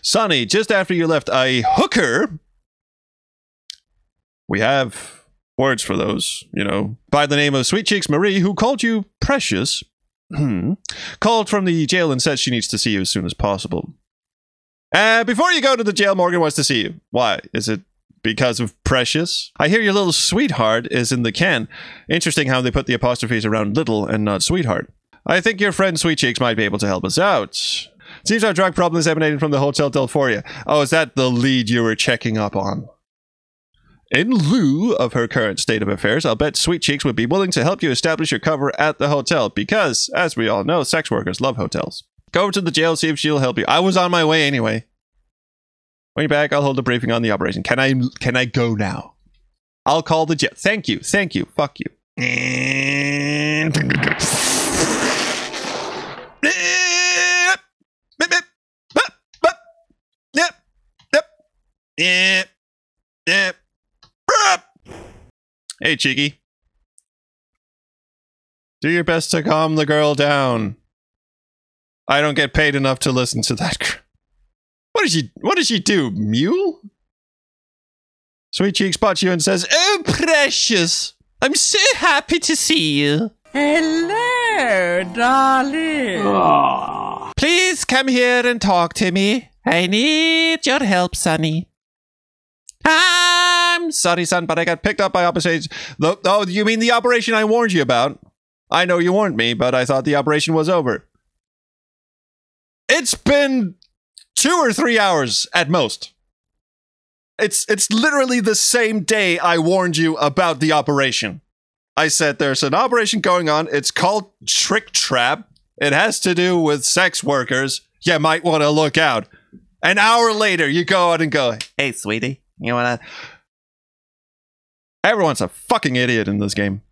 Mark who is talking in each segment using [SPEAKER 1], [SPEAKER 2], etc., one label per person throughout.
[SPEAKER 1] Sonny, just after you left a hooker, we have words for those, you know, by the name of Sweet Cheeks Marie, who called you precious, hmm, called from the jail and said she needs to see you as soon as possible. Uh, before you go to the jail, Morgan wants to see you. Why? Is it because of precious? I hear your little sweetheart is in the can. Interesting how they put the apostrophes around little and not sweetheart. I think your friend Sweet Cheeks might be able to help us out. Seems our drug problem is emanating from the Hotel Delphoria. Oh, is that the lead you were checking up on? In lieu of her current state of affairs, I'll bet Sweet Cheeks would be willing to help you establish your cover at the hotel because, as we all know, sex workers love hotels. Go over to the jail, see if she'll help you. I was on my way anyway. When you're back, I'll hold a briefing on the operation. Can I can I go now? I'll call the jail. Thank you. Thank you. Fuck you. Hey, Cheeky. Do your best to calm the girl down. I don't get paid enough to listen to that. What does she? What does she do? Mule? Sweet Cheek spots you and says, "Oh, precious! I'm so happy to see you.
[SPEAKER 2] Hello, darling.
[SPEAKER 1] Please come here and talk to me. I need your help, Sonny. I'm sorry, son, but I got picked up by. The, oh, you mean the operation I warned you about? I know you warned me, but I thought the operation was over. It's been two or three hours at most. It's it's literally the same day I warned you about the operation. I said there's an operation going on. It's called Trick Trap. It has to do with sex workers. You might want to look out. An hour later, you go out and go, "Hey, sweetie, you wanna?" Everyone's a fucking idiot in this game.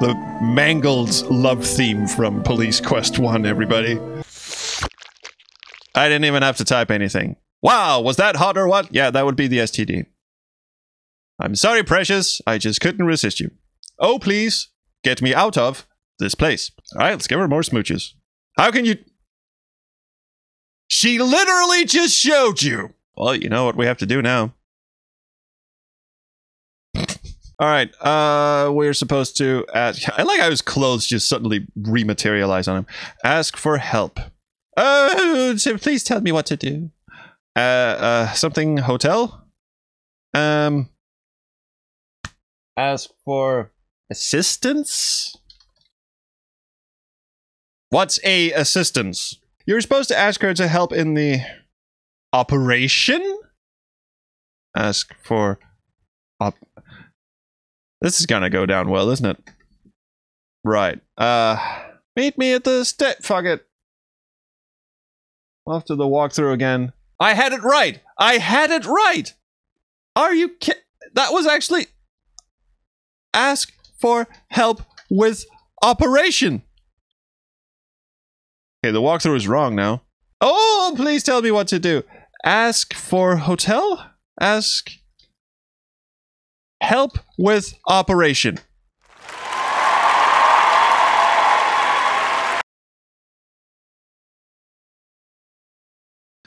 [SPEAKER 1] the mangled love theme from Police Quest 1, everybody. I didn't even have to type anything. Wow, was that hot or what? Yeah, that would be the STD. I'm sorry, precious. I just couldn't resist you. Oh, please, get me out of this place. All right, let's give her more smooches. How can you. She literally just showed you. Well, you know what we have to do now. All right. Uh, we're supposed to ask. I like how his clothes just suddenly rematerialize on him. Ask for help. Uh, so please tell me what to do. Uh, uh, something hotel. Um, ask for assistance. What's a assistance? You're supposed to ask her to help in the operation. Ask for op- this is gonna go down well, isn't it? Right. Uh meet me at the step fuck it. Off to the walkthrough again. I had it right! I had it right! Are you ki- that was actually ask for help with operation. Okay, the walkthrough is wrong now. Oh, please tell me what to do. Ask for hotel? Ask help with operation.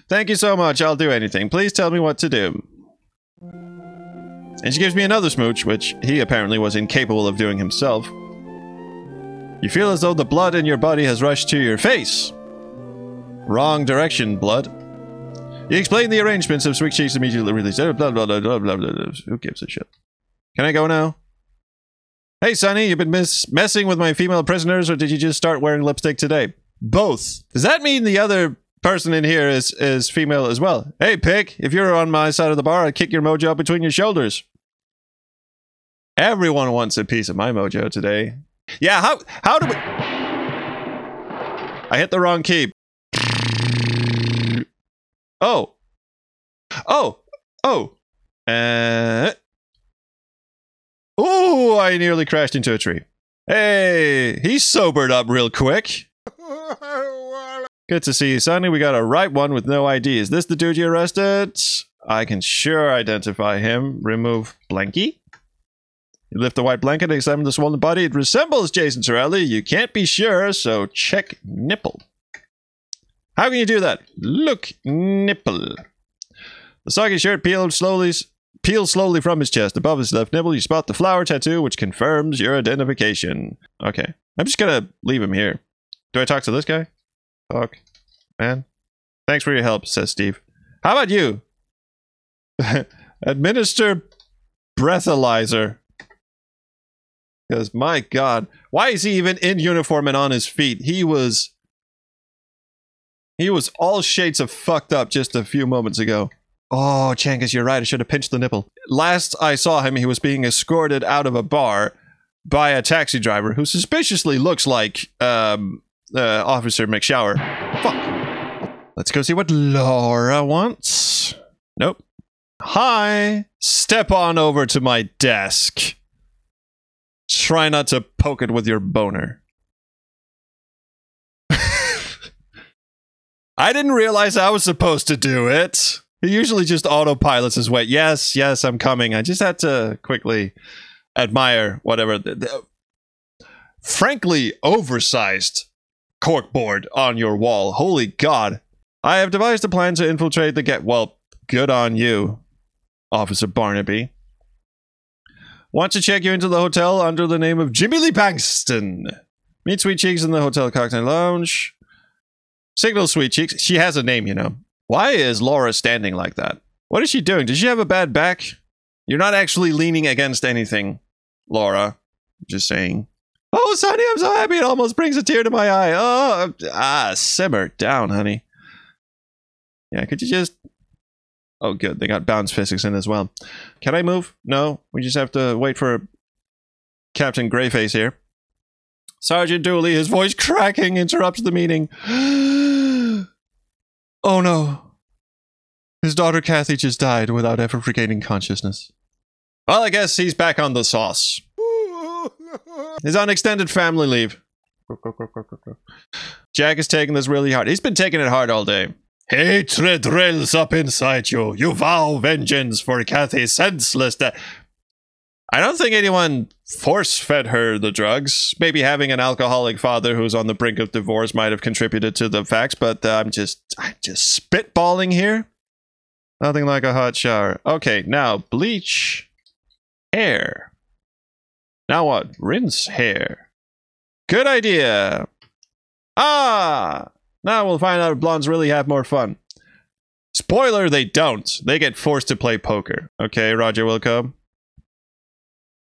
[SPEAKER 1] Thank you so much. I'll do anything. Please tell me what to do. And she gives me another smooch, which he apparently was incapable of doing himself. You feel as though the blood in your body has rushed to your face. Wrong direction, blood. You explain the arrangements of Sweet Cheeks immediately released. Blah, blah, blah, blah, blah, blah, blah. Who gives a shit? Can I go now? Hey, Sonny, you've been mis- messing with my female prisoners, or did you just start wearing lipstick today? Both. Does that mean the other person in here is is female as well? Hey, Pick, if you're on my side of the bar, I'd kick your mojo between your shoulders. Everyone wants a piece of my mojo today. Yeah, how how do we? I hit the wrong key. Oh, oh, oh. Uh, Oh, I nearly crashed into a tree. Hey, he sobered up real quick. Good to see you, Sonny. We got a right one with no ID. Is this the dude you arrested? I can sure identify him. Remove Blanky. You lift the white blanket and examine the swollen body. It resembles Jason Taselli. You can't be sure, so check nipple. How can you do that? Look, nipple. The soggy shirt peeled slowly, peels slowly from his chest. Above his left nipple, you spot the flower tattoo, which confirms your identification. Okay, I'm just gonna leave him here. Do I talk to this guy? Fuck, man. Thanks for your help, says Steve. How about you? Administer breathalyzer. Because my God, why is he even in uniform and on his feet? He was, he was all shades of fucked up just a few moments ago. Oh, Changus, you're right. I should have pinched the nipple. Last I saw him, he was being escorted out of a bar by a taxi driver who suspiciously looks like um, uh, Officer McShower. Fuck. Let's go see what Laura wants. Nope. Hi. Step on over to my desk. Try not to poke it with your boner. I didn't realize I was supposed to do it. He usually just autopilots his way. Yes, yes, I'm coming. I just had to quickly admire whatever. The, the, frankly, oversized corkboard on your wall. Holy God. I have devised a plan to infiltrate the get. Well, good on you, Officer Barnaby. Want to check you into the hotel under the name of Jimmy Lee Paxton. Meet Sweet Cheeks in the hotel cocktail lounge. Signal Sweet Cheeks. She has a name, you know. Why is Laura standing like that? What is she doing? Does she have a bad back? You're not actually leaning against anything, Laura. Just saying. Oh, Sonny, I'm so happy it almost brings a tear to my eye. Oh, ah, simmer down, honey. Yeah, could you just. Oh, good. They got bounce physics in as well. Can I move? No. We just have to wait for Captain Greyface here. Sergeant Dooley, his voice cracking, interrupts the meeting. oh no. His daughter Kathy just died without ever regaining consciousness. Well, I guess he's back on the sauce. He's on extended family leave. Jack is taking this really hard. He's been taking it hard all day. Hatred drills up inside you. You vow vengeance for Kathy's senseless death. I don't think anyone force fed her the drugs. Maybe having an alcoholic father who's on the brink of divorce might have contributed to the facts, but uh, I'm just I'm just spitballing here. Nothing like a hot shower. Okay, now bleach hair. Now what? Rinse hair. Good idea. Ah! Now we'll find out if blondes really have more fun. Spoiler, they don't. They get forced to play poker. Okay, Roger Wilco.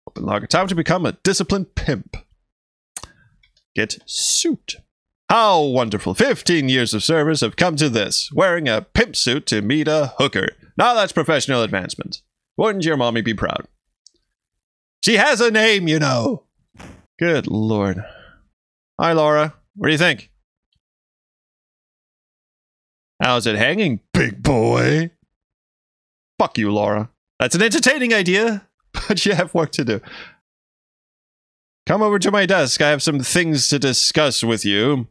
[SPEAKER 1] Open logger. Time to become a disciplined pimp. Get suit. How wonderful. 15 years of service have come to this. Wearing a pimp suit to meet a hooker. Now that's professional advancement. Wouldn't your mommy be proud? She has a name, you know. Good lord. Hi, Laura. What do you think? How's it hanging, big boy? Fuck you, Laura. That's an entertaining idea, but you have work to do. Come over to my desk. I have some things to discuss with you.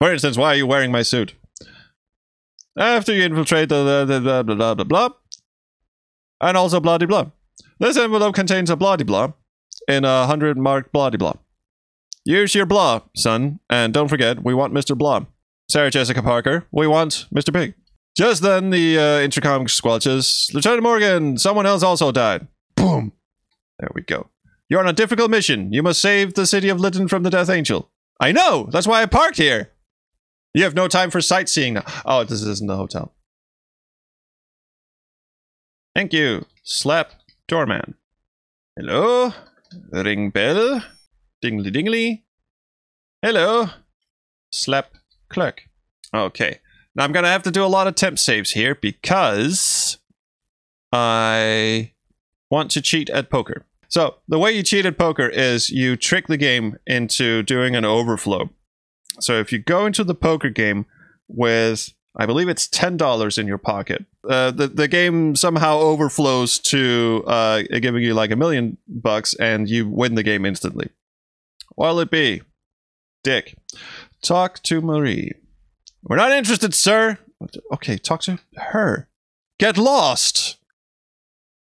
[SPEAKER 1] For instance, why are you wearing my suit? After you infiltrate the blah blah blah blah blah, blah and also blah blah. This envelope contains a blah blah in a hundred marked blah blah. Use your blah, son, and don't forget we want Mr. Blah. Sarah Jessica Parker, we want Mr. Pig. Just then, the uh, intercom squelches. Lieutenant Morgan, someone else also died. Boom. There we go. You're on a difficult mission. You must save the city of Lytton from the Death Angel. I know. That's why I parked here. You have no time for sightseeing now. Oh, this isn't the hotel. Thank you. Slap doorman. Hello? Ring bell. Dingly dingly. Hello. Slap clerk. Okay. Now I'm to have to do a lot of temp saves here because I want to cheat at poker. So, the way you cheat at poker is you trick the game into doing an overflow. So, if you go into the poker game with, I believe it's $10 in your pocket, uh, the, the game somehow overflows to uh, giving you like a million bucks and you win the game instantly. What'll it be? Dick. Talk to Marie. We're not interested, sir. Okay, talk to her. Get lost.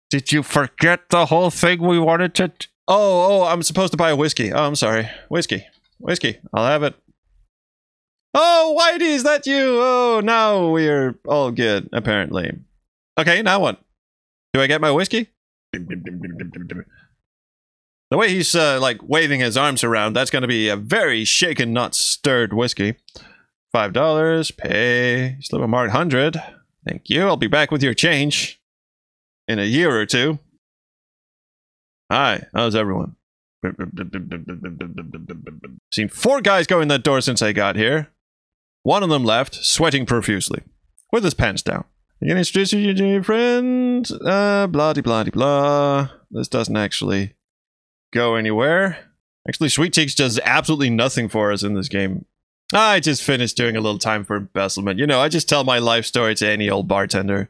[SPEAKER 1] Did you forget the whole thing we wanted to? T- oh, oh, I'm supposed to buy a whiskey. Oh, I'm sorry. Whiskey. Whiskey. I'll have it. Oh, Whitey, is that you? Oh, now we're all good, apparently. Okay, now what? Do I get my whiskey? The way he's uh, like waving his arms around, that's going to be a very shaken, not stirred whiskey. Five dollars. Pay. Slip a marked hundred. Thank you. I'll be back with your change in a year or two. Hi, how's everyone? Seen four guys go in that door since I got here. One of them left, sweating profusely, with his pants down. You can introduce you to your friend. Uh, blah de blah de blah. This doesn't actually go anywhere. Actually, Sweet Cheeks does absolutely nothing for us in this game. I just finished doing a little time for embezzlement. You know, I just tell my life story to any old bartender.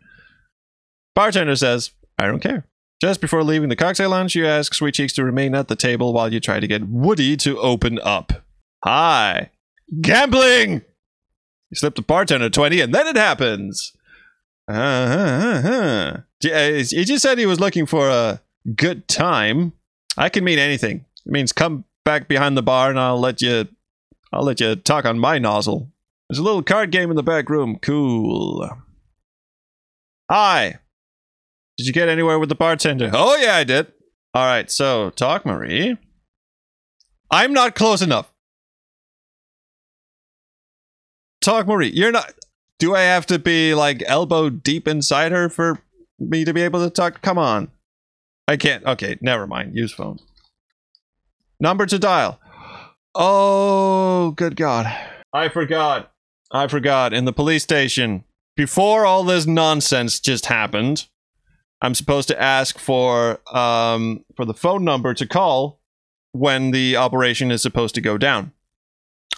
[SPEAKER 1] Bartender says, I don't care. Just before leaving the cocktail lounge, you ask Sweet Cheeks to remain at the table while you try to get Woody to open up. Hi. Gambling! You slip the bartender 20 and then it happens. Uh-huh. He just said he was looking for a good time. I can mean anything. It means come back behind the bar and I'll let you I'll let you talk on my nozzle. There's a little card game in the back room. Cool. Hi. Did you get anywhere with the bartender? Oh, yeah, I did. All right, so talk, Marie. I'm not close enough. Talk, Marie. You're not. Do I have to be like elbow deep inside her for me to be able to talk? Come on. I can't. Okay, never mind. Use phone. Number to dial. Oh, good God. I forgot. I forgot. In the police station, before all this nonsense just happened, I'm supposed to ask for um for the phone number to call when the operation is supposed to go down.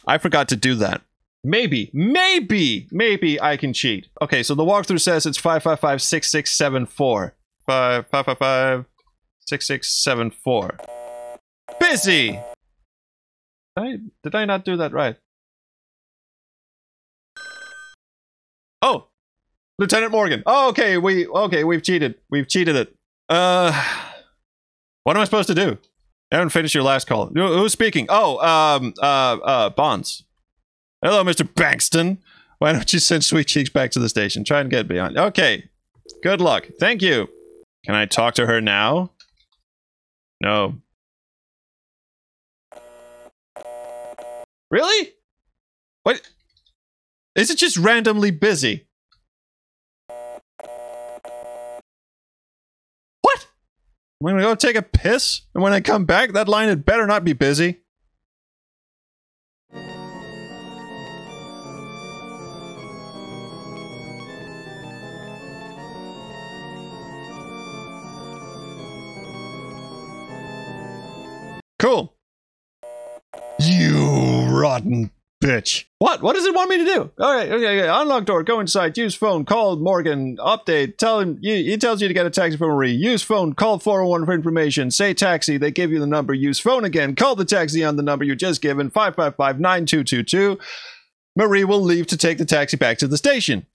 [SPEAKER 1] I forgot to do that. Maybe, maybe, maybe I can cheat. Okay, so the walkthrough says it's 555 6674. 555 6674. Busy! I, did I not do that right? Oh, Lieutenant Morgan. Oh, okay, we okay, we've cheated. We've cheated it. Uh, what am I supposed to do? I haven't finished your last call. Who's speaking? Oh, um, uh, uh, Bonds. Hello, Mr. Bankston. Why don't you send Sweet Cheeks back to the station? Try and get behind. Okay. Good luck. Thank you. Can I talk to her now? No. Really? What? Is it just randomly busy? What? I'm gonna go take a piss, and when I come back, that line had better not be busy. Cool. You rotten bitch. What? What does it want me to do? All right, okay, okay. Unlock door, go inside, use phone, call Morgan, update, tell him, you, he tells you to get a taxi from Marie. Use phone, call 401 for information, say taxi, they give you the number, use phone again, call the taxi on the number you just given, 555 9222. Marie will leave to take the taxi back to the station.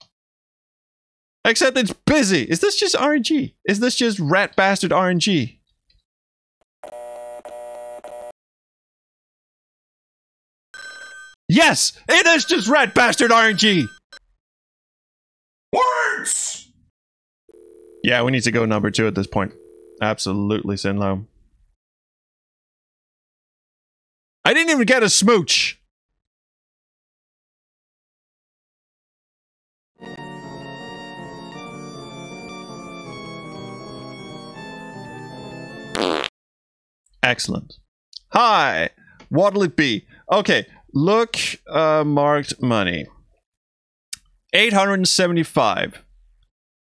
[SPEAKER 1] Except it's busy. Is this just RNG? Is this just rat bastard RNG? Yes, it is just red bastard RNG.
[SPEAKER 3] Words!
[SPEAKER 1] Yeah, we need to go number two at this point. Absolutely, Sinlow. I didn't even get a smooch. Excellent. Hi, what'll it be? Okay, look, uh, marked money. 875.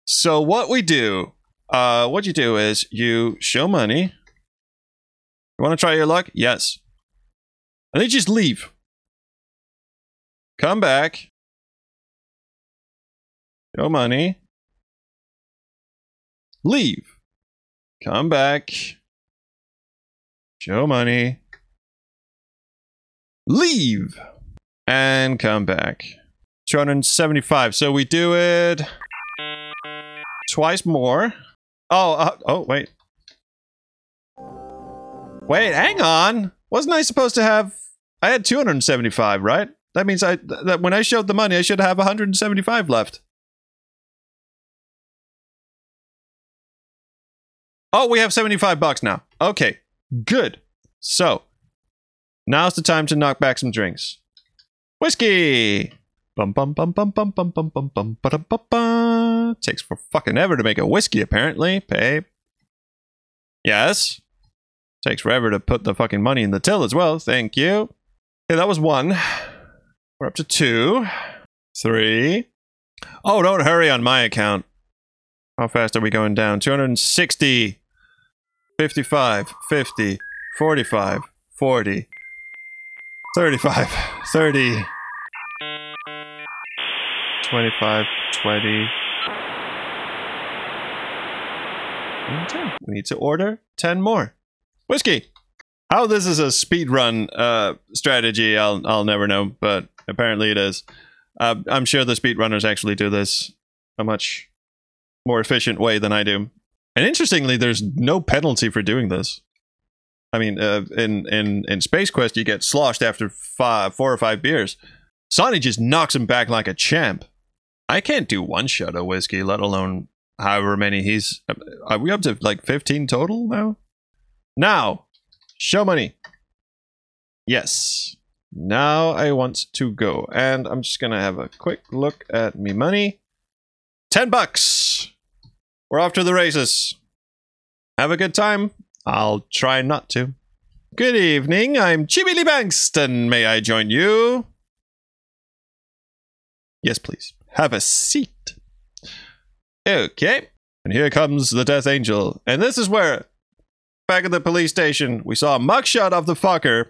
[SPEAKER 1] So what we do, uh, what you do is you show money. You want to try your luck? Yes. And then just leave. Come back. Show money. Leave. Come back. Show money. Leave. And come back. 275. So we do it twice more. Oh, uh, oh, wait. Wait, hang on. Wasn't I supposed to have? I had 275, right? That means I that when I showed the money, I should have 175 left. Oh, we have 75 bucks now. Okay, good. So, now's the time to knock back some drinks. Whiskey. Bum bum bum bum bum bum bum bum bum ba ba. Takes for fucking ever to make a whiskey, apparently. Babe. Yes. Takes forever to put the fucking money in the till as well. Thank you. Okay, that was one. We're up to two. Three. Oh, don't hurry on my account. How fast are we going down? 260. 55. 50. 45. 40. 35. 30. 25. 20. and 10. We need to order 10 more. Whiskey. How this is a speed run uh, strategy, I'll I'll never know, but apparently it is. Uh, I'm sure the speedrunners actually do this a much more efficient way than I do. And interestingly, there's no penalty for doing this. I mean, uh, in in in Space Quest, you get sloshed after five, four or five beers. Sonny just knocks him back like a champ. I can't do one shot of whiskey, let alone however many he's. Are we up to like 15 total now? Now, show money. Yes. Now I want to go. And I'm just to have a quick look at me money. 10 bucks. We're off to the races. Have a good time. I'll try not to. Good evening. I'm Chibili Bankston. May I join you? Yes, please. Have a seat. Okay. And here comes the Death Angel. And this is where, back at the police station, we saw a mugshot of the fucker.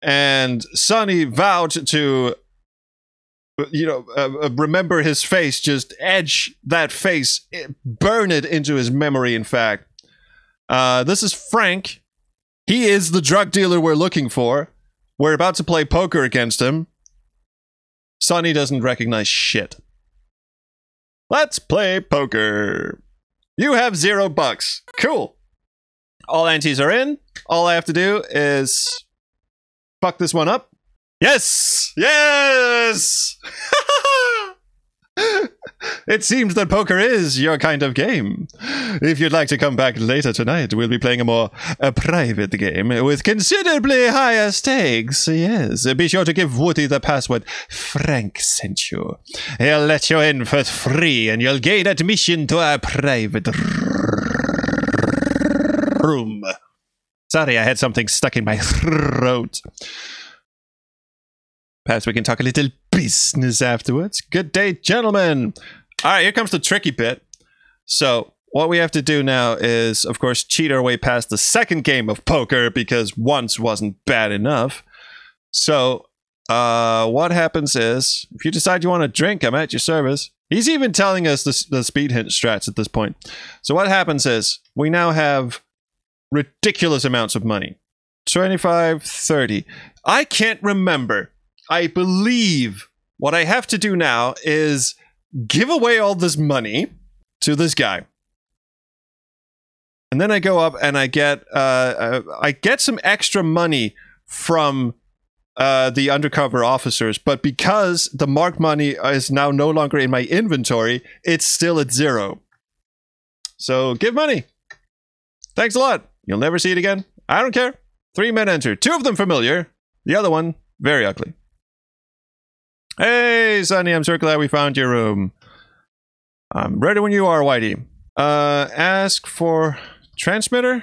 [SPEAKER 1] And Sonny vowed to, you know, uh, uh, remember his face, just edge that face, burn it into his memory, in fact. Uh, this is Frank. He is the drug dealer we're looking for. We're about to play poker against him. Sonny doesn't recognize shit. Let's play poker. You have zero bucks. Cool. All antes are in. All I have to do is fuck this one up. Yes! Yes! it seems that poker is your kind of game. If you'd like to come back later tonight, we'll be playing a more a private game with considerably higher stakes. Yes, be sure to give Woody the password. Frank sent you. He'll let you in for free, and you'll gain admission to our private room. Sorry, I had something stuck in my throat. Perhaps we can talk a little business afterwards. Good day, gentlemen. All right, here comes the tricky bit. So, what we have to do now is, of course, cheat our way past the second game of poker because once wasn't bad enough. So, uh, what happens is, if you decide you want to drink, I'm at your service. He's even telling us the, the speed hint strats at this point. So, what happens is, we now have ridiculous amounts of money 25, 30. I can't remember. I believe what I have to do now is give away all this money to this guy. And then I go up and I get uh, uh, I get some extra money from uh, the undercover officers, but because the marked money is now no longer in my inventory, it's still at zero. So give money. Thanks a lot. You'll never see it again. I don't care. Three men enter. Two of them familiar. The other one very ugly. Hey, Sonny, I'm so glad we found your room. I'm ready when you are, Whitey. Uh, ask for transmitter.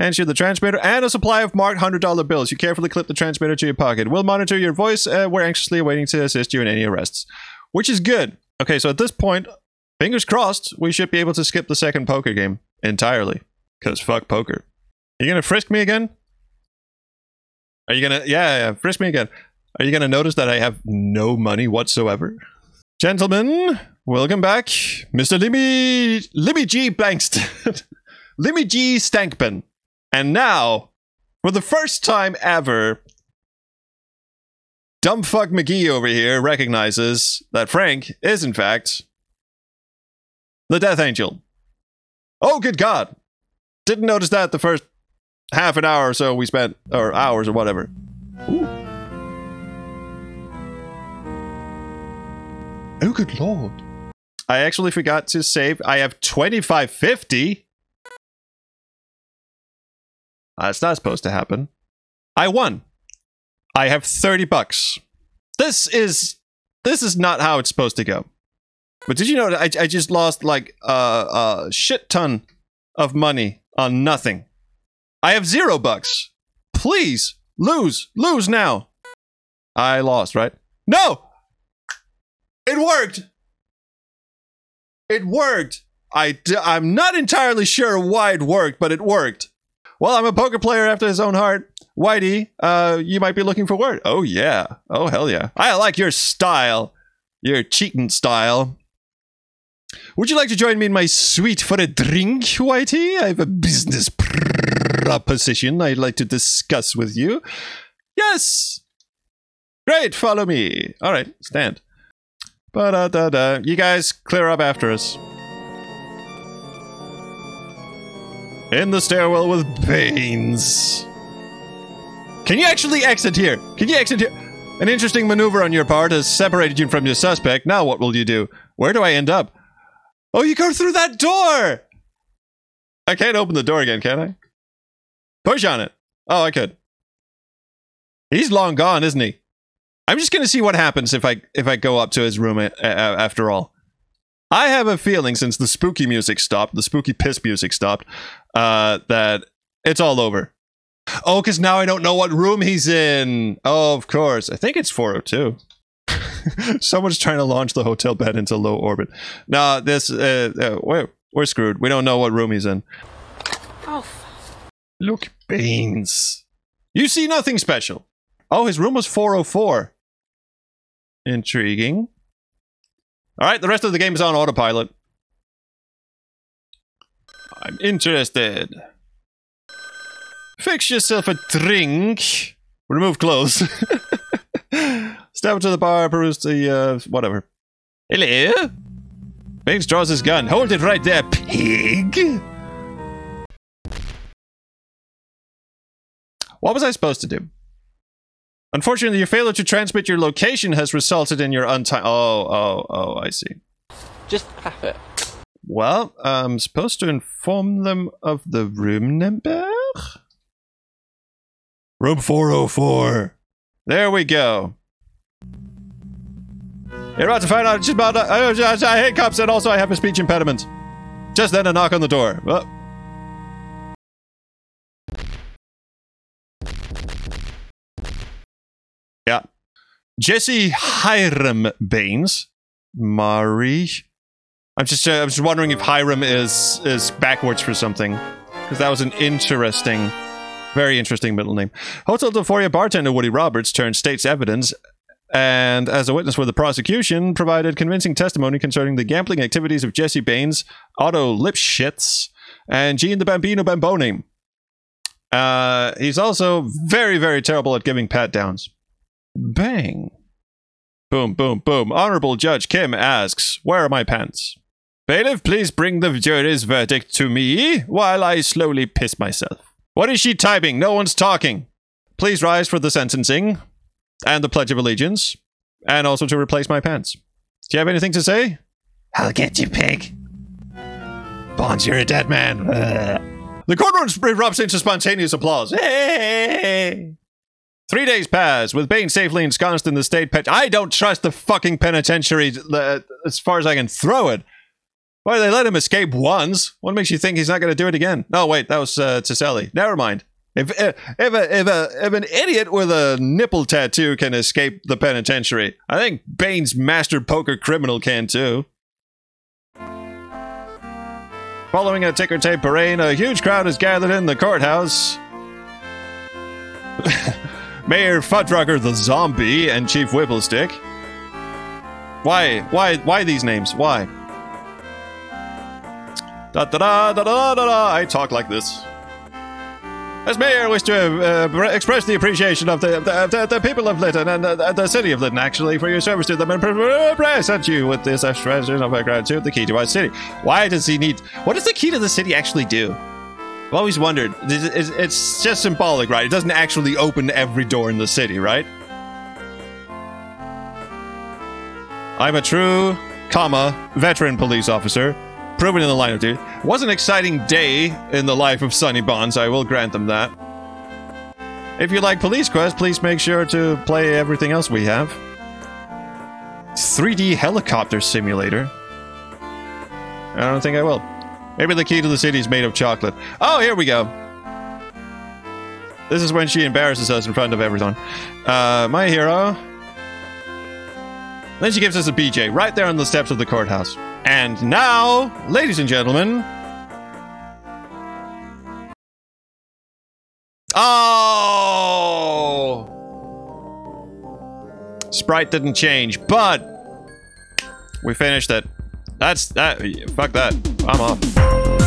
[SPEAKER 1] Answer the transmitter and a supply of marked $100 bills. You carefully clip the transmitter to your pocket. We'll monitor your voice. Uh, we're anxiously waiting to assist you in any arrests. Which is good. Okay, so at this point, fingers crossed, we should be able to skip the second poker game entirely. Because fuck poker. Are you gonna frisk me again? Are you gonna. Yeah, yeah, frisk me again. Are you going to notice that I have no money whatsoever? Gentlemen, welcome back. Mr. Limmy, Limmy G. Blankston. Limmy G. Stankpen. And now, for the first time ever, Dumbfuck McGee over here recognizes that Frank is, in fact, the Death Angel. Oh, good God. Didn't notice that the first half an hour or so we spent, or hours or whatever. Ooh. Oh, good Lord. I actually forgot to save. I have 2550. That's uh, not supposed to happen. I won. I have 30 bucks. This is this is not how it's supposed to go. But did you know I, I just lost like a, a shit ton of money on nothing? I have zero bucks. Please lose, lose now. I lost, right? No, it worked. It worked. I d- I'm not entirely sure why it worked, but it worked. Well, I'm a poker player after his own heart. Whitey, uh, you might be looking for work. Oh yeah. Oh hell yeah. I like your style. Your cheating style. Would you like to join me in my suite for a drink, Whitey? I have a business proposition I'd like to discuss with you. Yes. Great, follow me. All right, stand. Da da da. You guys clear up after us. In the stairwell with Bains. Can you actually exit here? Can you exit here? An interesting maneuver on your part has separated you from your suspect. Now what will you do? Where do I end up? Oh, you go through that door! I can't open the door again, can I? Push on it. Oh, I could. He's long gone, isn't he? I'm just gonna see what happens if I if I go up to his room a- a- after all. I have a feeling since the spooky music stopped, the spooky piss music stopped, uh, that it's all over. Oh, because now I don't know what room he's in. Oh, of course. I think it's 402. Someone's trying to launch the hotel bed into low orbit. No, this uh, uh, we're we're screwed. We don't know what room he's in.
[SPEAKER 2] Oh,
[SPEAKER 1] Look, Bains. You see nothing special. Oh, his room was 404. Intriguing. All right, the rest of the game is on autopilot. I'm interested. Fix yourself a drink. Remove clothes. Step to the bar, peruse the, uh, whatever. Hello? Bains draws his gun. Hold it right there, pig. What was I supposed to do? Unfortunately, your failure to transmit your location has resulted in your untime. Oh, oh, oh, I see.
[SPEAKER 3] Just clap it.
[SPEAKER 1] Well, I'm supposed to inform them of the room number? Room 404. There we go. You're about to find out just about. I, I, I hate cops and also I have a speech impediment. Just then a knock on the door. Well, Jessie Hiram Bains. Marie. I'm just, uh, I'm just wondering if Hiram is is backwards for something, because that was an interesting, very interesting middle name. Hotel Delphoria bartender Woody Roberts turned state's evidence, and as a witness for the prosecution, provided convincing testimony concerning the gambling activities of Jessie Bains, Otto Lipschitz, and Gene the Bambino Bamboni. Uh, he's also very, very terrible at giving pat downs. Bang. Boom, boom, boom. Honorable Judge Kim asks, Where are my pants? Bailiff, please bring the jury's verdict to me while I slowly piss myself. What is she typing? No one's talking. Please rise for the sentencing and the Pledge of Allegiance, and also to replace my pants. Do you have anything to say? I'll get you, pig. Bonds, you're a dead man. the courtroom erupts into spontaneous applause. Hey! Three days pass with Bain safely ensconced in the state pet. I don't trust the fucking penitentiary uh, as far as I can throw it. Why they let him escape once? What makes you think he's not going to do it again? No, wait, that was uh, Taselli. Never mind. If uh, if a, if a if an idiot with a nipple tattoo can escape the penitentiary, I think Bain's master poker criminal can too. Following a ticker tape parade, a huge crowd is gathered in the courthouse. Mayor Fuddrucker the Zombie and Chief Whipplestick. Why? Why? Why these names? Why? Da da da da da da da. I talk like this. As mayor, I wish to uh, express the appreciation of the, the, the, people of Lytton and uh, the city of Lytton, actually, for your service to them and present you with this expression of my gratitude, the key to our city. Why does he need... What does the key to the city actually do? I've always wondered. It's, just symbolic, right? It doesn't actually open every door in the city, right? I'm a true, comma, veteran police officer proven in the line of duty. Was an exciting day in the life of Sonny Bonds, I will grant them that. If you like Police Quest, please make sure to play everything else we have. 3D helicopter simulator. I don't think I will. Maybe the key to the city is made of chocolate. Oh, here we go. This is when she embarrasses us in front of everyone. Uh, my hero. Then she gives us a BJ right there on the steps of the courthouse. And now, ladies and gentlemen. Oh! Sprite didn't change, but we finished it. That's that. Fuck that. I'm off.